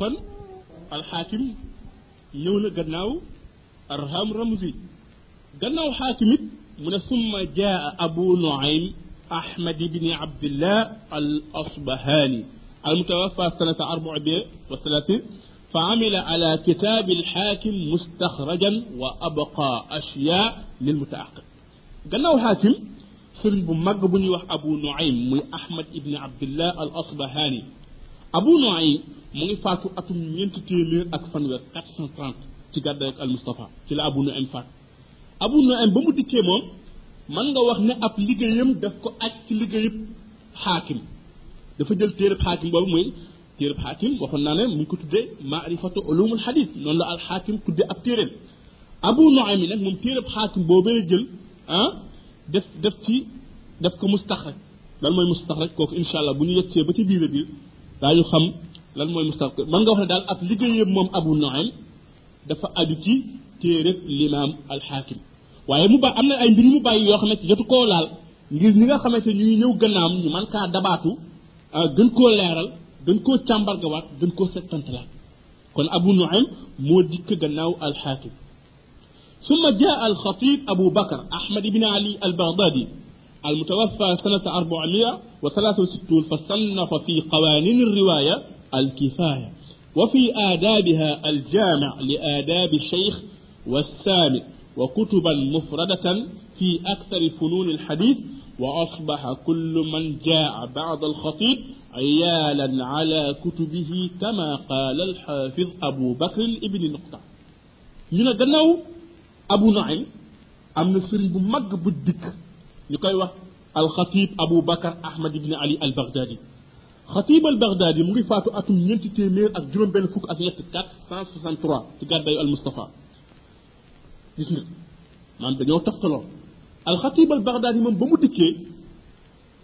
kon alxaakim ñëw na gannaaw arham ramzi gannaaw xaakim it mu ne summa jaa abu nuaym ahmad ibni abdillah al asbahani المتوفى سنة أربعمائة وثلاثين فعمل على كتاب الحاكم مستخرجا وأبقى أشياء للمتعقب قالوا حاكم سرن بو ماغ بو ني ابو نعيم موي احمد ابن عبد الله الاصبهاني ابو نعيم موي فاتو اتوم نينت تيمير اك فانوير 430 تي غادا اك المصطفى تي لا ابو نعيم فات ابو نعيم بامو ديكي موم مان nga واخ ني اب ليغييم داف كو اج تي ليغيي حاكم دافا جيل تير حاكم بوب موي تير حاتم واخون نانا مي كو تودي معرفه علوم الحديث نون لا الحاكم تودي اب تيرل ابو نعيم نك موم تير حاتم بوبو جيل ها def def ci def ko mustaxraj lan mooy mustaxraj kooku incha allah bu ñu yegsee ba ci biir biir daañu xam lan mooy mustaxraj man nga wax ne daal ab liggéeyam moom abu nuaym dafa aju ci téereb limaam al xaakim waaye mu ba am na ay mbir mu bàyyi yoo xamante jotu koo laal ngir ñi nga xamante ñuy ñëw gannaam ñu man kaa dabaatu gën koo leeral gën koo càmbargawaat gën koo settantalaat kon abu nuaym moo dikk gannaaw alxaakim ثم جاء الخطيب أبو بكر أحمد بن علي البغدادي المتوفى سنة 463 فصنف في قوانين الرواية الكفاية وفي آدابها الجامع لآداب الشيخ والسامع وكتبا مفردة في أكثر فنون الحديث وأصبح كل من جاء بعد الخطيب عيالا على كتبه كما قال الحافظ أبو بكر ابن نقطة. من جنو أبو نعيم أمن سرين بمج بدك يقول الخطيب أبو بكر أحمد بن علي البغدادي خطيب البغدادي مغي فاتو أتم نينتي تيمير أك جروم بن فوك أك نيت 463 ci gaday al mustafa gis nga man dañoo toftaloo alxatib al baghdadi moom ba mu dikkee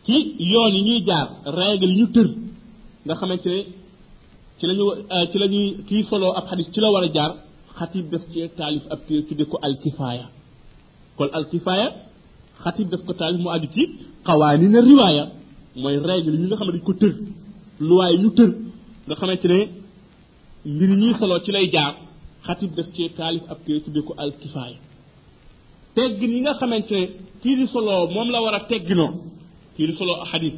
ci yoon yi ñuy jaar règle yi ñu tër nga xamante ne ci lañu ci lañuy kii solo ab xadis ci la war a jaar xatib ci taalif ab téere tudde ko alkifaaya. Kon alkifaaya xatib def ko taalif mu aju ci xawaani na riwaaya mooy règle yi nga xam ne ko tër luwaay ñu tër. Nga xamante ne mbir ñuy solo ci lay jaar xatib def ci taalif ab téere tudde ko alkifaaya. Teggin yi nga xamante ne kii di solo moom la war a tegginoo kii di solo xadis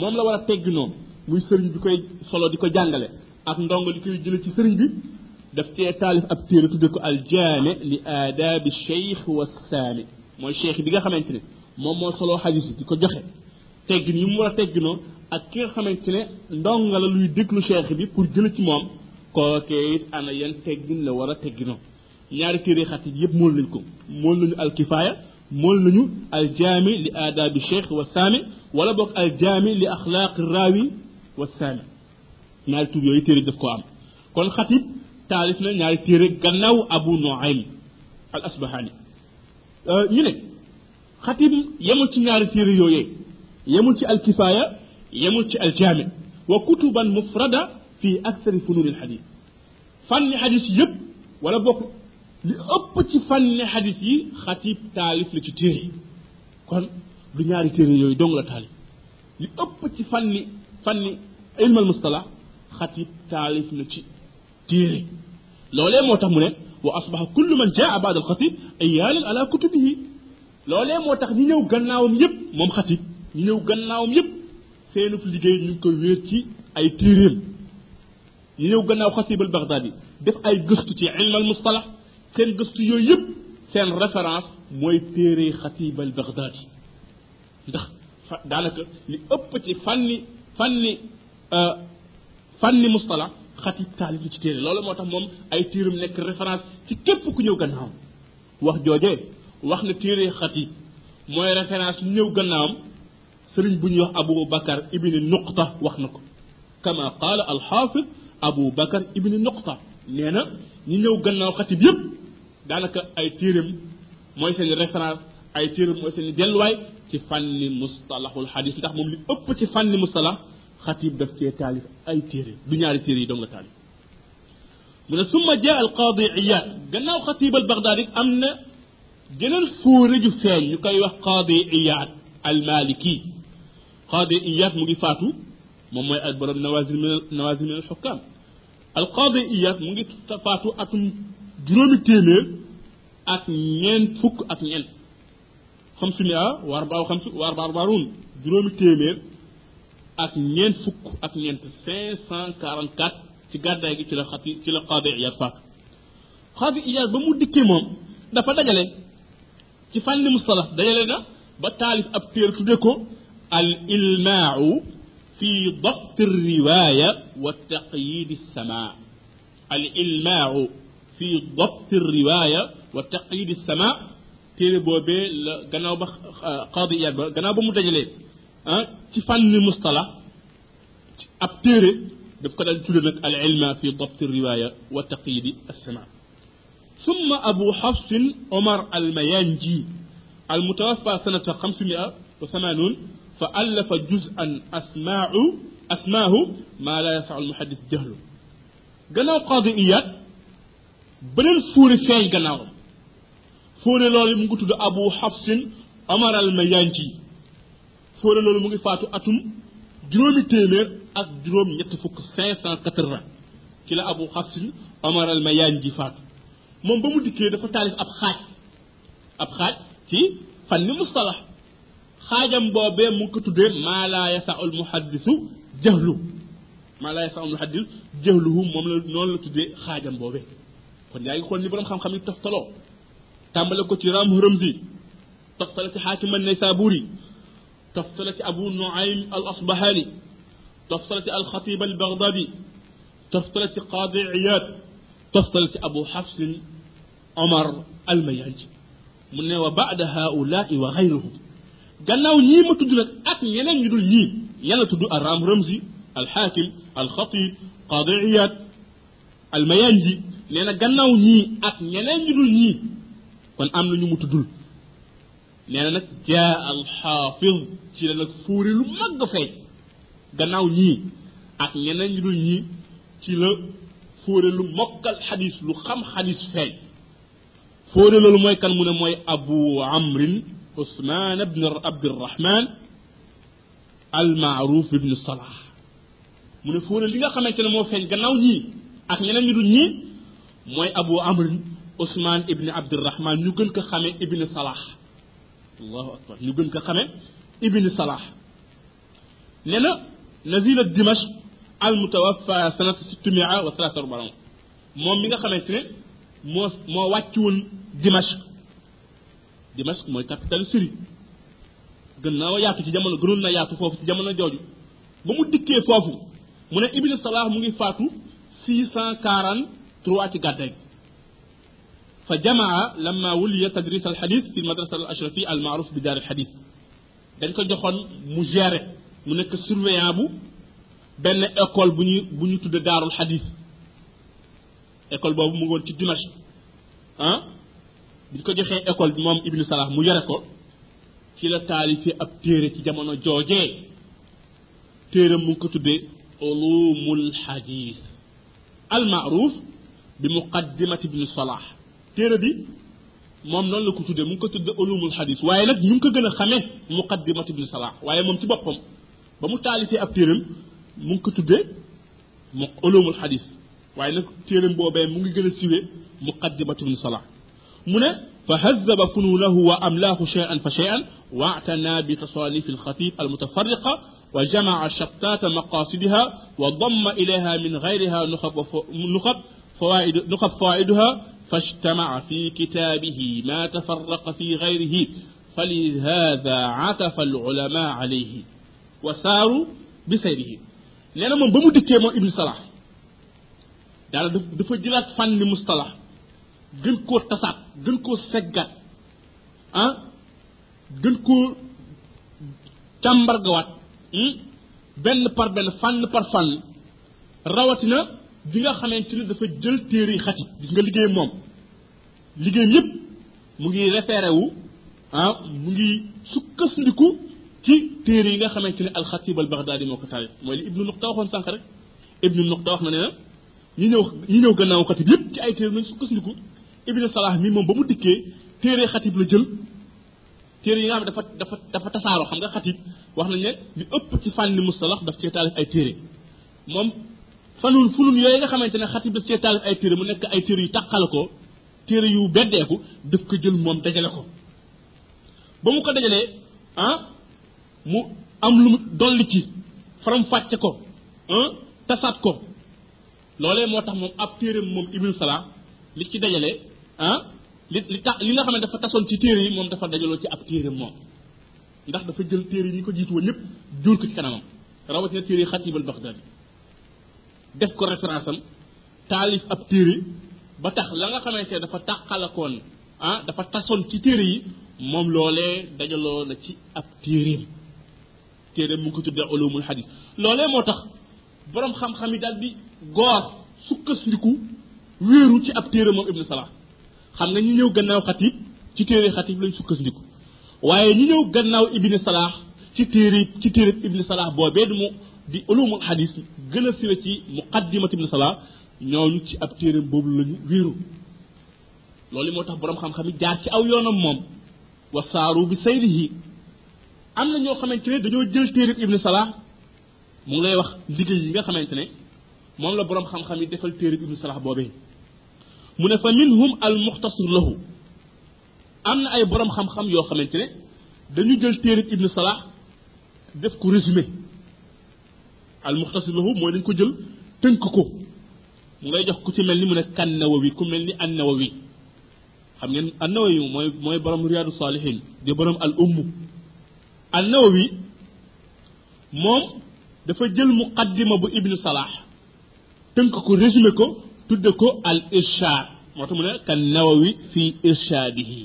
moom la war a tegginoo muy sëriñ bi koy solo di ko jàngale ak ndongo li koy jële ci sëriñ bi daf cee taalif ab téere tudde ko al jaame li aadaabi cheikh wa saami mooy cheikh bi nga xamante ne moom moo solo xadis di ko joxe teggin yi mu war a tegginoo ak ki nga xamante ne ndonga la luy déglu cheikh bi pour jële ci moom kookee it ana yan teggin la war a tegginoo ñaari téere xatit yëpp mool nañ ko mool nañu alkifaaya mool nañu aljaami li aadaabi cheikh wa saami wala boog aljaami li axlaaqi raawi wa saami ñaari tur yooyu téere daf ko am kon xatib taalif na ñaari téere gannaaw abu nuaym al asbahani ñu ne xatib yemul ci ñaari téere yooyee yemul ci alkifaaya yemul ci aljaami wa kutuban mufrada fi akthari fununi alxadis fànni xadis yëpp wala bokk li ëpp ci fànni xadis yi xatib taalif la ci téere kon du ñaari téere yooyu dong la taalif li ëpp ci fànni fànni ilmal mustalah xatib taalif na ci تيري لولي موتا مونه وأصبح كل من جاء بعد الخطيب ايال على كتبه. لولي موتا ني نيو غناوم ييب موم خطيب ني نيو غناوم ييب سينو في ليغي ني كو وير سي اي تيريل ني نيو غناو خطيب البغدادي ديف اي غستو تي علم المصطلح سين غستو يوي ييب سين ريفرنس موي تيري خطيب البغدادي ndax danaka li ëpp ci fànni fànni xatib taalif ci téere loolu moo tax moom ay téeram nekk référence ci képp ku ñëw gannaawam wax joojee wax na téere xatib mooy référence ñëw gannaawam sëriñ bu ñuy wax abu bakar ibni nuqta wax na ko kama qaala alxaafid abu bakar ibni nuqta nee na ñi ñëw gannaaw xatib yëpp daanaka ay téeram mooy seen référence ay téeram mooy seen delluwaay ci fànni mustalahul xadis ndax moom li ëpp ci fànni mustalah خطيب داف تي تاليف اي تيري. دو نياري تيري دوم تاليف. من ثم جاء القاضي عياد غناو خطيب البغدادي امنا جنن فوري فين نكاي قاضي عياد المالكي قاضي عياد موغي فاتو موم موي اك بروم نوازم الحكام القاضي عياد موغي فاتو اتم جرومي تيمير اك نين فوك اك نين 500 واربعة 450 و 440 تيمير ak ñeent fukk ak ñeent cinq cent quarante quatre ci gàddaay gi ci la xati ci la qaadi iyad faatu qaadi iyad ba mu dikkee moom dafa dajale ci fànni mustalax dajale na ba taalif ab téer tudde ko al ilmaau fi dabt riwaya wa taqyid sama al ilmaau fi dabt riwaya wa taqyid sama téere boobee la gannaaw ba qaadi iyad ba gannaaw ba mu dajalee ah ci fànni mustalax ab téere daf ko dal tudde nag al ilma fi dabt riwaya wa taqyid sama ثم أبو حفص عمر الميانجي المتوفى سنة 580 فألف جزءا أسماع أسماه ما لا يسع المحدث جهله غناو قاضي إياد بنين فوري فين غناو فوري لولي مغو تود أبو حفص عمر الميانجي فوري لولي مغي فاتو أتم جرومي تيمير ak juróom ñett fukk 580 ci la abu xafsin omar al mayanji faatu moom ba mu dikkee dafa taalif ab xaaj ab xaaj ci fanni mustalax xaajam boobee mu ngi ko tuddee maa laa yasaul muhaddisu jahlu maa laa yasaul muhaddis jahluhu moom la noonu la tuddee xaajam boobee kon yaa ngi xool ni borom xam-xam yi toftaloo tàmbale ko ci ram an naysaburi toftale ci abu nuaym al asbahani تفصلة أبو النعيم الأصبهاني تفصلة الخطيب البغدادي تفصلة قاضي عياد تفصلة أبو حفص عمر الميانجي من وبعد هؤلاء وغيرهم. قالوا نيم تدلك أك يلن يدل نيم يلا تدل أرام رمزي الحاكم الخطيب قاضي عياد الميانجي لأن قالوا ني أك يلن يدل نيم كان أمن نيم تدلك ci la nag fuuri lu mag feeñ gannaaw ñii ak ñeneen ñu dul ñii ci la fóore lu mokkal xadis lu xam xadis feeñ fóore loolu mooy kan mu ne mooy abu amrin usman ibn abdirahman almaaruf ibn salah mu ne fóore li nga xamante ne moo feeñ gannaaw ñii ak ñeneen ñu dul ñii mooy abu amrin usman ibn abdirahman ñu gën ko xame ibn salah allahu akbar. Ñu gën ko xamee ibn salah. Nee na nazila dimashq almutawaffa sanata sittumia wa salata arbaon moom mi nga xamante ne moo moo wàcc woon dimashq. Mooy capitale Syrie. Gën naa yaatu ci jamono gënoon na yaatu foofu ci jamono jooju. Ba mu dikkee foofu mu ne ibnu salah mu ngi faatu 643 ci gàddaay. fa jamaa lamma فجمع لما ولي تدريس الحديث في المدرسة الأشرفية المعروف بدار الحديث. دنك جخون مجاري منك سرويابو بن أقول بني بني تد دار الحديث. أقول بابو مغول تي دمشق. ها بنك جخي أقول مام ابن صلاح مجاري كو. تي لا تاليسي اب تيري تي جامونو جوجي. تيري مونك تد علوم الحديث. المعروف بمقدمة ابن صلاح. Téere bi moom noonu la ko tuddee mu ngi ko tuddee ulumul xadis waaye nag ñu ngi ko gën a xamee muqaddimati Ibnu Salah waaye moom ci boppam ba mu taalifee ab téeram mu ngi ko tuddee mu ulumul xadis waaye nag téeram boobee mu ngi gën a siwee muqaddimatu ibn salah mu ne fa hadaba fununahu wa amlaahu shay'an fa shay'an واعتنى بتصانيف الخطيب المتفرقة وجمع شتات مقاصدها وضم إليها من غيرها نخب, نخب فوائد نقف فوائدها. فاجتمع في كتابه ما تفرق في غيره فلهذا عطف العلماء عليه وساروا بسيره. لأن من بمو ديكي ابن صلاح. دار دفو جلات فن مصطلح. جنكو تسات جنكو سجات أه؟ جنكو تمبر قوات بن بر بن فن بر فن. رواتنا bi nga xamante ni dafa jël téere yi xati. gis nga liggéey moom. liggéey yépp mu ngi référé wu ah mu ngi sukkandiku ci téere yi nga xamante ne alxatib al baghdadi moo ko taalif mooy li ibnu nuqta waxoon sànq rek. Ibnu nuqta wax na ne na ñi ñëw ñi ñëw gannaaw xatib yépp ci ay téere nañ sukkandiku. Ibnu salah mi moom ba mu dikkee téere xatib la jël. Téere yi nga xam ne dafa dafa dafa tasaaroo. Xam nga xatib wax nañ ne li ëpp ci fànni mustalax daf cee taalif ay téere. Fanul funun yooyu nga xamante ne xatib daf cee ay téere mu nekk ay téere yu tàqal ko téere yu beddeeku daf ko jël moom dajale ko ba mu ko dajalee ah mu am lu mu dolli ci faram fàcce ko ah tasaat ko loolee moo tax moom ab téere moom ibnu salah li ci dajale ah li li tax li nga xam ne dafa tasoon ci téere yi moom dafa dajaloo ci ab téere moom ndax dafa jël téere yi ko jiitu woon ñëpp jur ko ci kanamam rawatina téere yi xatib al baghdadi def ko référence am taalif ab téere ba tax la nga xamante ne dafa tàqalakoon ah dafa tasoon ci téere yi moom loolee dajaloo na ci ab téereem téere mu ngi ko tuddee ulumul hadis loolee moo tax boroom xam-xam yi daal di goor sukkandiku wéeru ci ab téere moom ibnu salah. Xam nga ñi ñëw gannaaw xatib ci téere xatib lañ sukkandiku waaye ñi ñëw gannaaw ibnu salah ci téere ci téere ibnu salah boobee du mu di ulumul hadis gën a siwe ci muqaddimat ibnu salah ñooñu ci ab téere boobu lañu wéeru loolu moo tax borom xam-xam jaar ci aw yoonam moom wa saaru bi sayrihi am na ñoo xamante ne dañoo jël téere ibnu salah mu ngi lay wax liggéey yi nga xamante ne moom la borom xam-xam yi defal téere ibnu salah boobee mu ne fa minhum al muxtasir lahu am na ay borom xam-xam yoo xamante ne dañu jël téere ibnu salah def ko résumé al muxtasir lahu mooy dañ ko jël tënk ko mu ngay jox ku ci mel ni mu ne kan nawawi ku mel ni an nawawi xam ngeen an nawawi mooy mooy borom riyaadu saalihin di borom al umm an nawawi moom dafa jël muqaddima bu ibnu salah tënk ko résumé ko tudde ko al irshad moo tax mu ne kan nawawi fi irshadihi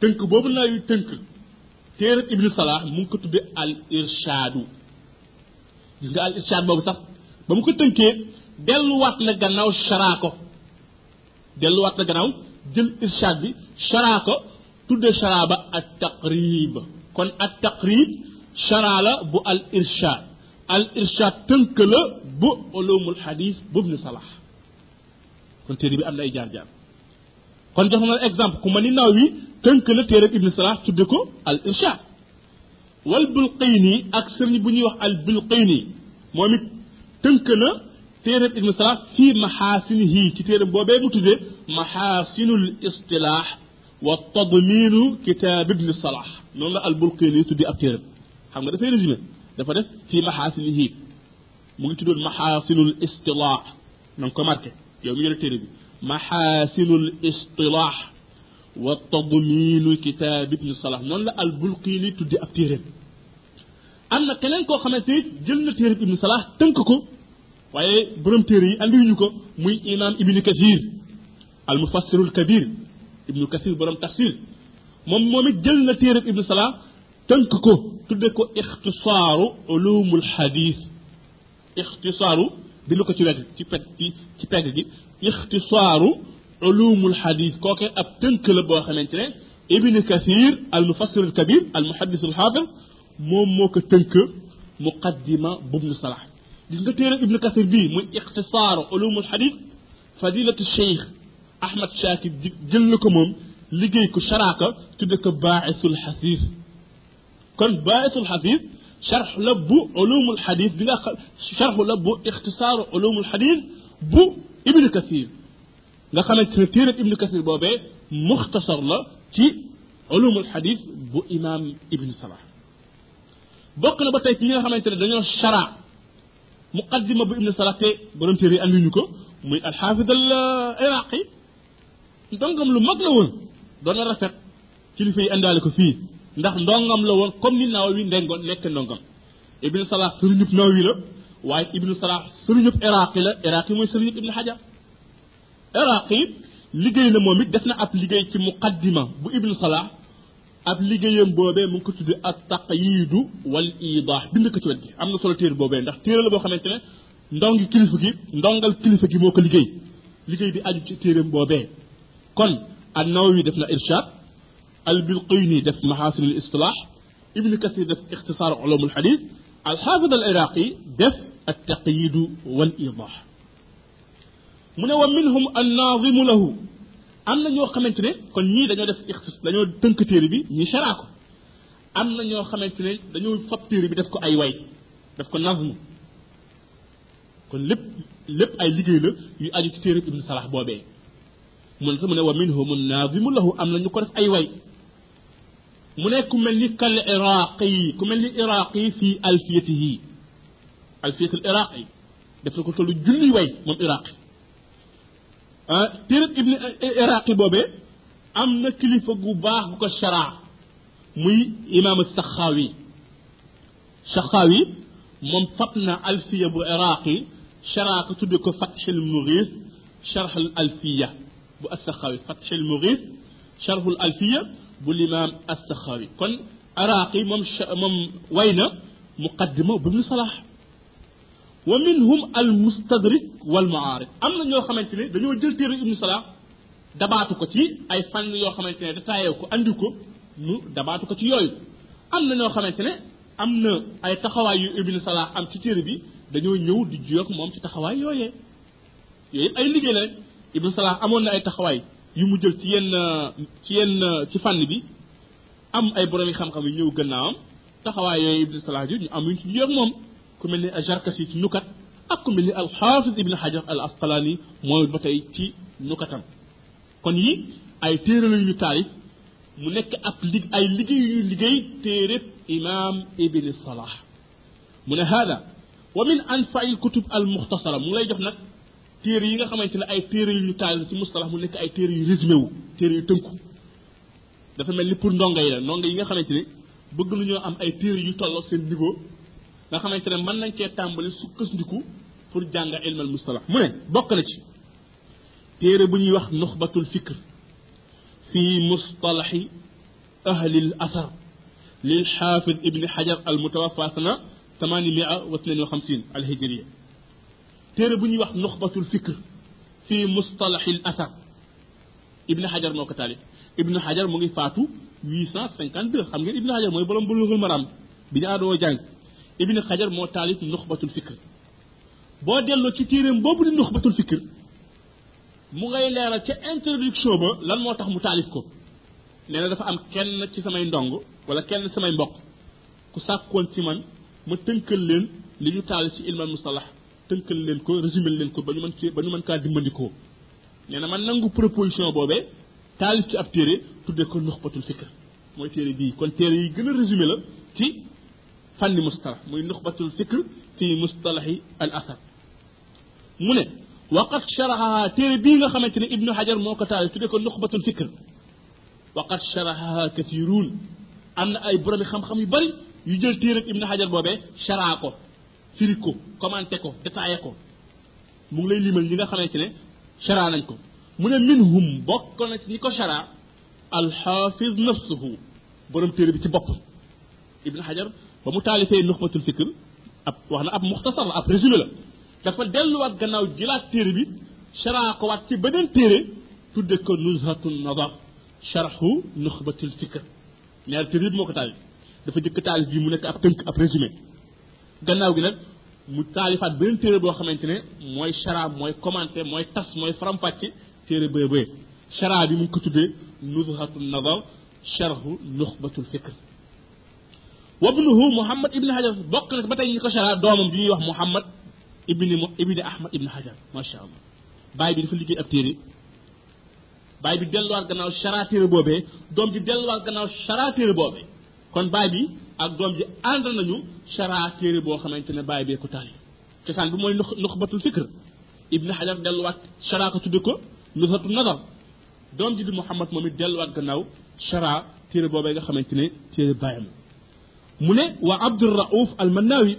tënk boobu nawawi tënk téereb ibnu salah mu ngi ko tudde al irshadu gis nga al irshad boobu sax ba mu ko tënkee delluwaat na gannaaw sharaa ko delluwaat na gannaaw jël irshad bi sharaa ko tudde sharaa ba at taqrib kon at taqrib sharaa la bu al irshad al irshad tënk la bu ulumul hadis bu ibnu salah kon téere bi am na ay jaar-jaar kon jox na exemple ku ma ni naw wi tënk na téere ibnu salah tudde ko al irshad والبلقيني أكثر من بني البلقيني مومت تنكنا تيرب ابن صلاح في محاسنه كتير بوبيبو تجي محاسن الاصطلاح والتضمين كتاب ابن صلاح نون لا البلقيني تدي أكثر حمد دفع رجمة دفع في محاسنه مومت تدول محاسن الاصطلاح نون كماركة يوم يرى تيرة محاسن الاصطلاح wa tadminu kitaab ibnu salah noonu la al bulqini tuddi ab téeréem am na keneen koo xamante jël na téere ibnu salah tënk ko waaye borom téere yi andiwuñu ko muy imam ibnu kathir al mufassirul kabir ibnu kathir borom tafsir moom moom it jël na téere ibnu salah tënk ko tudde ko ixtisaaru ulumul hadith ixtisaaru bind ko ci wegg ci peg ci ci pegg gi ixtisaaru علوم الحديث كوكا أب تنكل بو ابن كثير المفسر الكبير المحدث الحافظ موم موكا تنك مقدمة بابن صلاح. ديس نغا ابن كثير بي مو اختصار علوم الحديث فضيلة الشيخ أحمد شاكر جيل نكو موم ليغي كو شراكا تدك باعث الحديث. كون باعث الحديث شرح لب علوم الحديث بلا شرح لب اختصار علوم الحديث بو ابن كثير. Nga xamante ne téereb ibnu kathir boobee muxtasar la ci ulumul xadis bu imam ibnu salah bokk na ba tey ci ñi nga xamante ne dañoo shara muqaddima bu ibnu salah te borom téere yi anduñu ko muy alxaafid al iraqi ndongam lu mag la woon doon na rafet kilifa yi indaale ko fii ndax ndongam la woon comme ni Nawawi ndengoon nekk ndongam ibnu salah sëriñub Nawawi la waaye ibnu salah sëriñub iraqi la iraqi mooy sëriñub ibnu xajar iraqi liggéey na moom it def na ab liggéey ci muqaddima bu ibnu salah ab liggéeyam boobee mu ngi ko tudde at taqyidu wal idah bind ko ci wet gi am na solo téere boobee ndax téere la boo xamante ne ndongi kilifa gi ndongal kilifa gi moo ko liggéey liggéey bi aju ci téereem boobee kon an nawawi def na irshad al bilqayni def mahasin al istilah ibnu kathir def ixtisaar ulum al hadith al xaafid al iraqi def at taqyidu wal idah mu ne wa minhum an naadimu lahu am na ñoo xamante ne kon ñii dañoo def ixtis dañoo tënk téere bi ñi sharaa ko am na ñoo xamante ne dañoo fab téere bi def ko ay way def ko nazmu kon lépp lépp ay liggéey la yu aju ci téere ibnu salah boobee mu ne mu ne wa minhum nazimu lahu am na ñu ko def ay way mu ne ku mel ni kal iraqi ku mel ni iraqi fii alfiyatihi alfiyat al iraqi def na ko tollu junni way moom iraqi ah téere ibnu iraqi boobee am na kilifa gu baax bu ko sharaa muy imaam saxaawi saxaawi moom fab na alfiya bu iraqi sharaa ko tudde ko fatxil mughis sharh al alfiya bu assaxaawi fatxil mughis sharh al alfiya bu limaam assaxaawi kon iraqi moom moom way na muqaddima bu ibnu salah téere ibnu salah dabaatu ko ci ay fànn yoo xamante ne détaillé ko andi ko nu dabaatu ko ci yooyu am na ñoo xamante ne am na ay taxawaay yu ibnu salah am ci téere bi dañoo ñëw di jiyoog moom ci taxawaay yooyee yooyu ay liggéey la rek ibnu salah amoon na ay taxawaay yu mu jël ci yenn ci yenn ci fànn bi am ay borom yi xam-xam yu ñëw gannaawam taxawaay yooyu ibnu salah ji ñu am yuñ ci jiyoog moom ku mel ni jarkasi ci nukat ak ku mel ni al xaafis ibnu xajar al asqalaani mooy ba tey ci nukatam kon yi ay téere la ñu taalif mu nekk ak lig ay liggéey yu liggéey téereb imam ibni salah mu ne hada wa min anfai kutub al muxtasara mu lay jox nag téere yi nga xamante ne ay téere yu ñu taalif ci mustalah mu nekk ay téere yu résumé wu téere yu tënku dafa mel ni pour ndongo yi la ndongo yi nga xamante ne bëgg nañoo am ay téere yu tolloo seen niveau nga xamante ne mën nañ cee tàmbali sukkandiku pour jàng ilmal mustalah mu ne bokk na ci téere bu ñuy wax nuxbatul fikr fi mustalaxi ahli l athar lil xaafid ibni xajar al mutawafa sana 852 al hijriya téere bu ñuy wax nuxbatul fikr fi mustalaxi l athar ibni xajar moo ko taalif ibni xajar mu ngi faatu 852 xam ngeen ibni xajar mooy borom bulughul maram bi ñu aadoo jàng ibni xajar moo taalif nuxbatul fikr boo delloo ci téeréem boobu di nuxbatul fikr mu ngay leeral ca introduction ba lan moo tax mu taalif ko nee na dafa am kenn ci samay ndong wala kenn samay mbokk ku sàkkoon ci man ma tënkal leen li ñu taalif ci ilmal mustalax tënkal leen ko résumé leen ko ba ñu mën ci ba ñu mën kaa dimbandikoo nee na man nangu proposition boobee taalif ci ab téere tuddee ko nuxbatul fikr mooy téere bii kon téere yi gën a résumé la ci فن مصطلح من نخبة الفكر في مصطلح الأثر. من وقد شرحها تربينا خمتني ابن حجر موقع تعالى نخبة الفكر. وقد شرحها كثيرون. أن أي برم خم خم يبري يجل تيرك ابن حجر بابا شرحكو فيركو كمانتكو دتايكو من لي من لي خمتني شرحنكو من منهم بقنا تنيكو شرح الحافظ نفسه برم تيربي تبقى ابن حجر ba mu taalifee nuxbatul fikr ab wax na ab muxtasar la ab résumé la dafa delluwaat gannaaw jëlaat téere bi sharaa ko waat ci beneen téere tudde ko nuzhatun nadar sharhu nuxbatul fikr ñaari téere yëpp moo ko taalif dafa jëkk taalif bi mu nekk ab tënk ab résumé gannaaw gi nag mu taalifaat beneen téere boo xamante ne mooy sharaa mooy commenté mooy tas mooy faram-fàcce téere boobee sharaa bi mu ngi ko tuddee nuzhatun nadar sharhu nuxbatul fikr وابنه محمد ابن حجر. بقنا بتاعي كشرة دوم بني محمد ابن ابن أحمد ابن حجر. ما شاء الله. باي بن فلك أبتيري باي بن دلوا كنا شراتي ربوبه دوم بن دلوا كنا شراتي ربوبه كون باي بي أقوم جي أندر نجوم شراتي ربوبه خمين تنا باي بي كتالي كسان بمو نخ نخبة الفكر ابن حجر دلوا شراكة تدكو نظرة النظر. دوم جي محمد ممي دلوا كنا شراتي ربوبه خمين تنا تير بايمو mu ne wa abdurrauf almannawi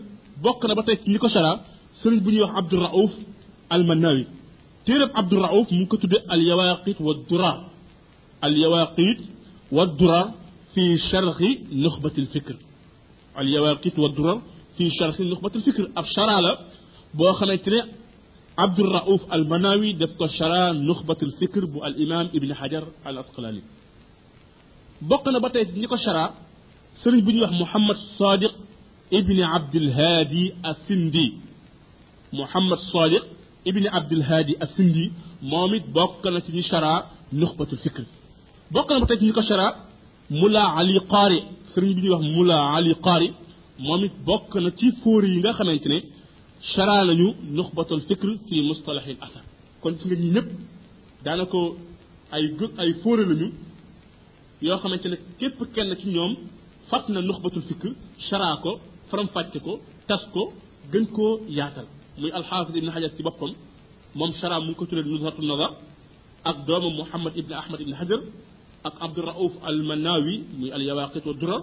bokk na ba tey ñi ko sharaa sëriñ bu ñuy wax abdurrauf almannawi téereb abdurrauf mu ngi ko tudde alyawaqit wa durar alyawaqit wa durar fi sharxi nuxbati lfikr alyawaqit wa durar fi sharxi nuxbati lfikr ab shara la boo xamante ne abdurrauf almannawi def ko shara nuxbati lfikr bu al imam ibni hajar al asqalani bokk na ba tey ñi ko shara سرنج بن محمد صادق ابن عبد الهادي السندي محمد صادق ابن عبد الهادي السندي موميت بوكنا تي شرا نخبة الفكر بوكنا بتاي نيكو شرا مولا علي قاري سرنج بن مولا علي قاري موميت بوكنا تي فور ييغا خامتيني شرا لنو نخبة الفكر في مصطلح الاثر كنت سيغي ني نيب اي غوت اي فور لانيو يو كيف كيب كين تي fat na nuxbatul fikr chara ko faram fàcce ko tas ko gën koo yaatal muy alxaafis ibn xajar ci boppam moom chara mu ngi ko tuddee nuzhatu nazar ak doomam muhammad ibn ahmad ibn hajar ak abdurauf al manawi muy al yawaqit wa durar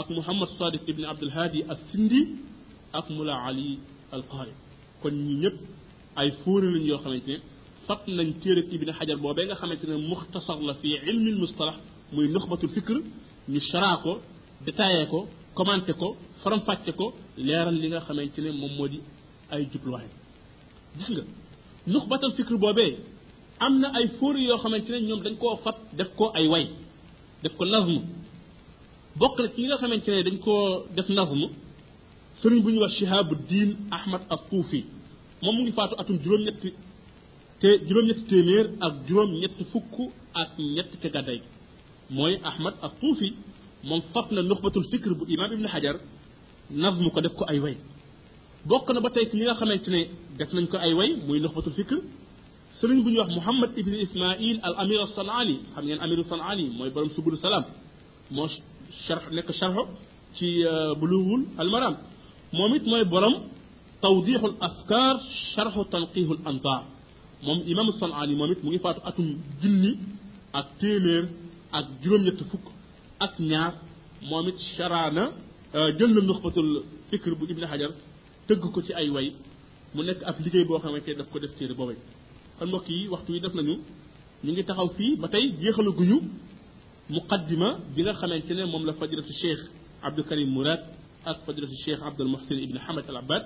ak muhammad sadiq ibn abdul hadi as sindi ak mula ali al qari kon ñi ñëpp ay fóore lañ yoo xamante ne fat nañ téereb ibn hajar boobee nga xamante ne muxtasar la fi ilmi mustalax muy nuxbatul fikr ñu chara ko détaillé ko commenté ko faram fàcce ko leeral li nga xamante ne moom moo di ay jubluwaay. Gis nga nuxbatal fikr boobee am na ay fóori yoo xamante ne ñoom dañ koo fat def ko ay way def ko nazm. Bokk na ci nga xamante ne dañ koo def nazm sëriñ bu ñuy wax shihabu diin ahmad ak Kuufi moom mu ngi faatu atum juróom-ñetti te juróom-ñetti téeméer ak juróom-ñetti fukk ak ñett ca gàdday mooy ahmad ak tuufi moom fat na nuxbatul fikr bu imam ibn hajar nazm ko def ko ay way bokk na ba tey ñi nga xamante ne def nañ ko ay way muy nuxbatul fikr sëriñ bu ñuy wax muhammad ibn ismail al amir sanaani xam ngeen amiru sanaani mooy borom subul salaam moo sharx nekk sharxo ci bulughul al maram moom it mooy borom tawdixul afkar sharxu tanqihul antar moom imam sanaani moom it mu ngi faatu atum junni ak téeméer ak juróom-ñett fukk ak ñaar moom it sharaana jël na nuxbatul fikr bu ibn hajar tëgg ko ci ay way mu nekk ab liggéey boo xamante daf ko def téere boobay kon mbokk yi waxtu yi def nañu ñu ngi taxaw fii ba tey jeexalaguñu muqaddima bi nga xamante ne moom la fajratu cheikh abdou karim mourad ak fajratu cheikh abdul muhsin ibn hamad al abbad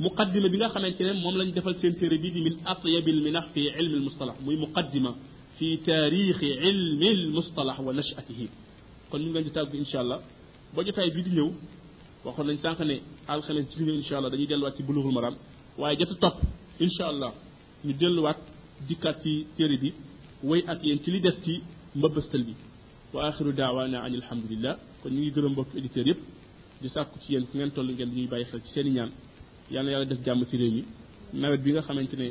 muqaddima bi nga xamante ne moom lañ defal seen téere bi di min atyabil minax fi ilmi al mustalah muy muqaddima fi taarixi ilmi al mustalah wa nachatihi kon ñu ngi leen di tàggu incha allah ba jotaay bii di ñëw waxoon nañ sànq ne alxames di ñëw incha allah dañuy delluwaat ci bulughul maram waaye jota topp incha allah ñu delluwaat dikkaat ci téere bi way ak yéen ci li des ci mbëbbastal bi wa axiru daawaana an alhamdulillah kon ñu ngi gërëm mbokk auditeurs yëpp di sàkku ci yéen fu ngeen toll ngeen ñuy bàyyi xel ci seen i ñaan yàlla yàlla def jàmm ci réew mi nawet bi nga xamante ne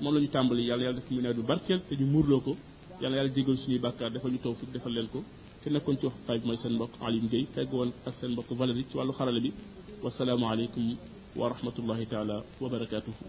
moom la ñu tàmbali yàlla yàlla def mu nawet bu barkeel te ñu muurloo ko yàlla yàlla jégal suñuy bàkkaar defal ñu tawfiq defal leen ko te nekkoon ci waxukaay bi mooy seen mbokk Alim Gueye fegg woon ak seen mbokk Valérie ci wàllu xarala bi wasalaamu aleykum wa rahmatullahi taala wa barakatuhu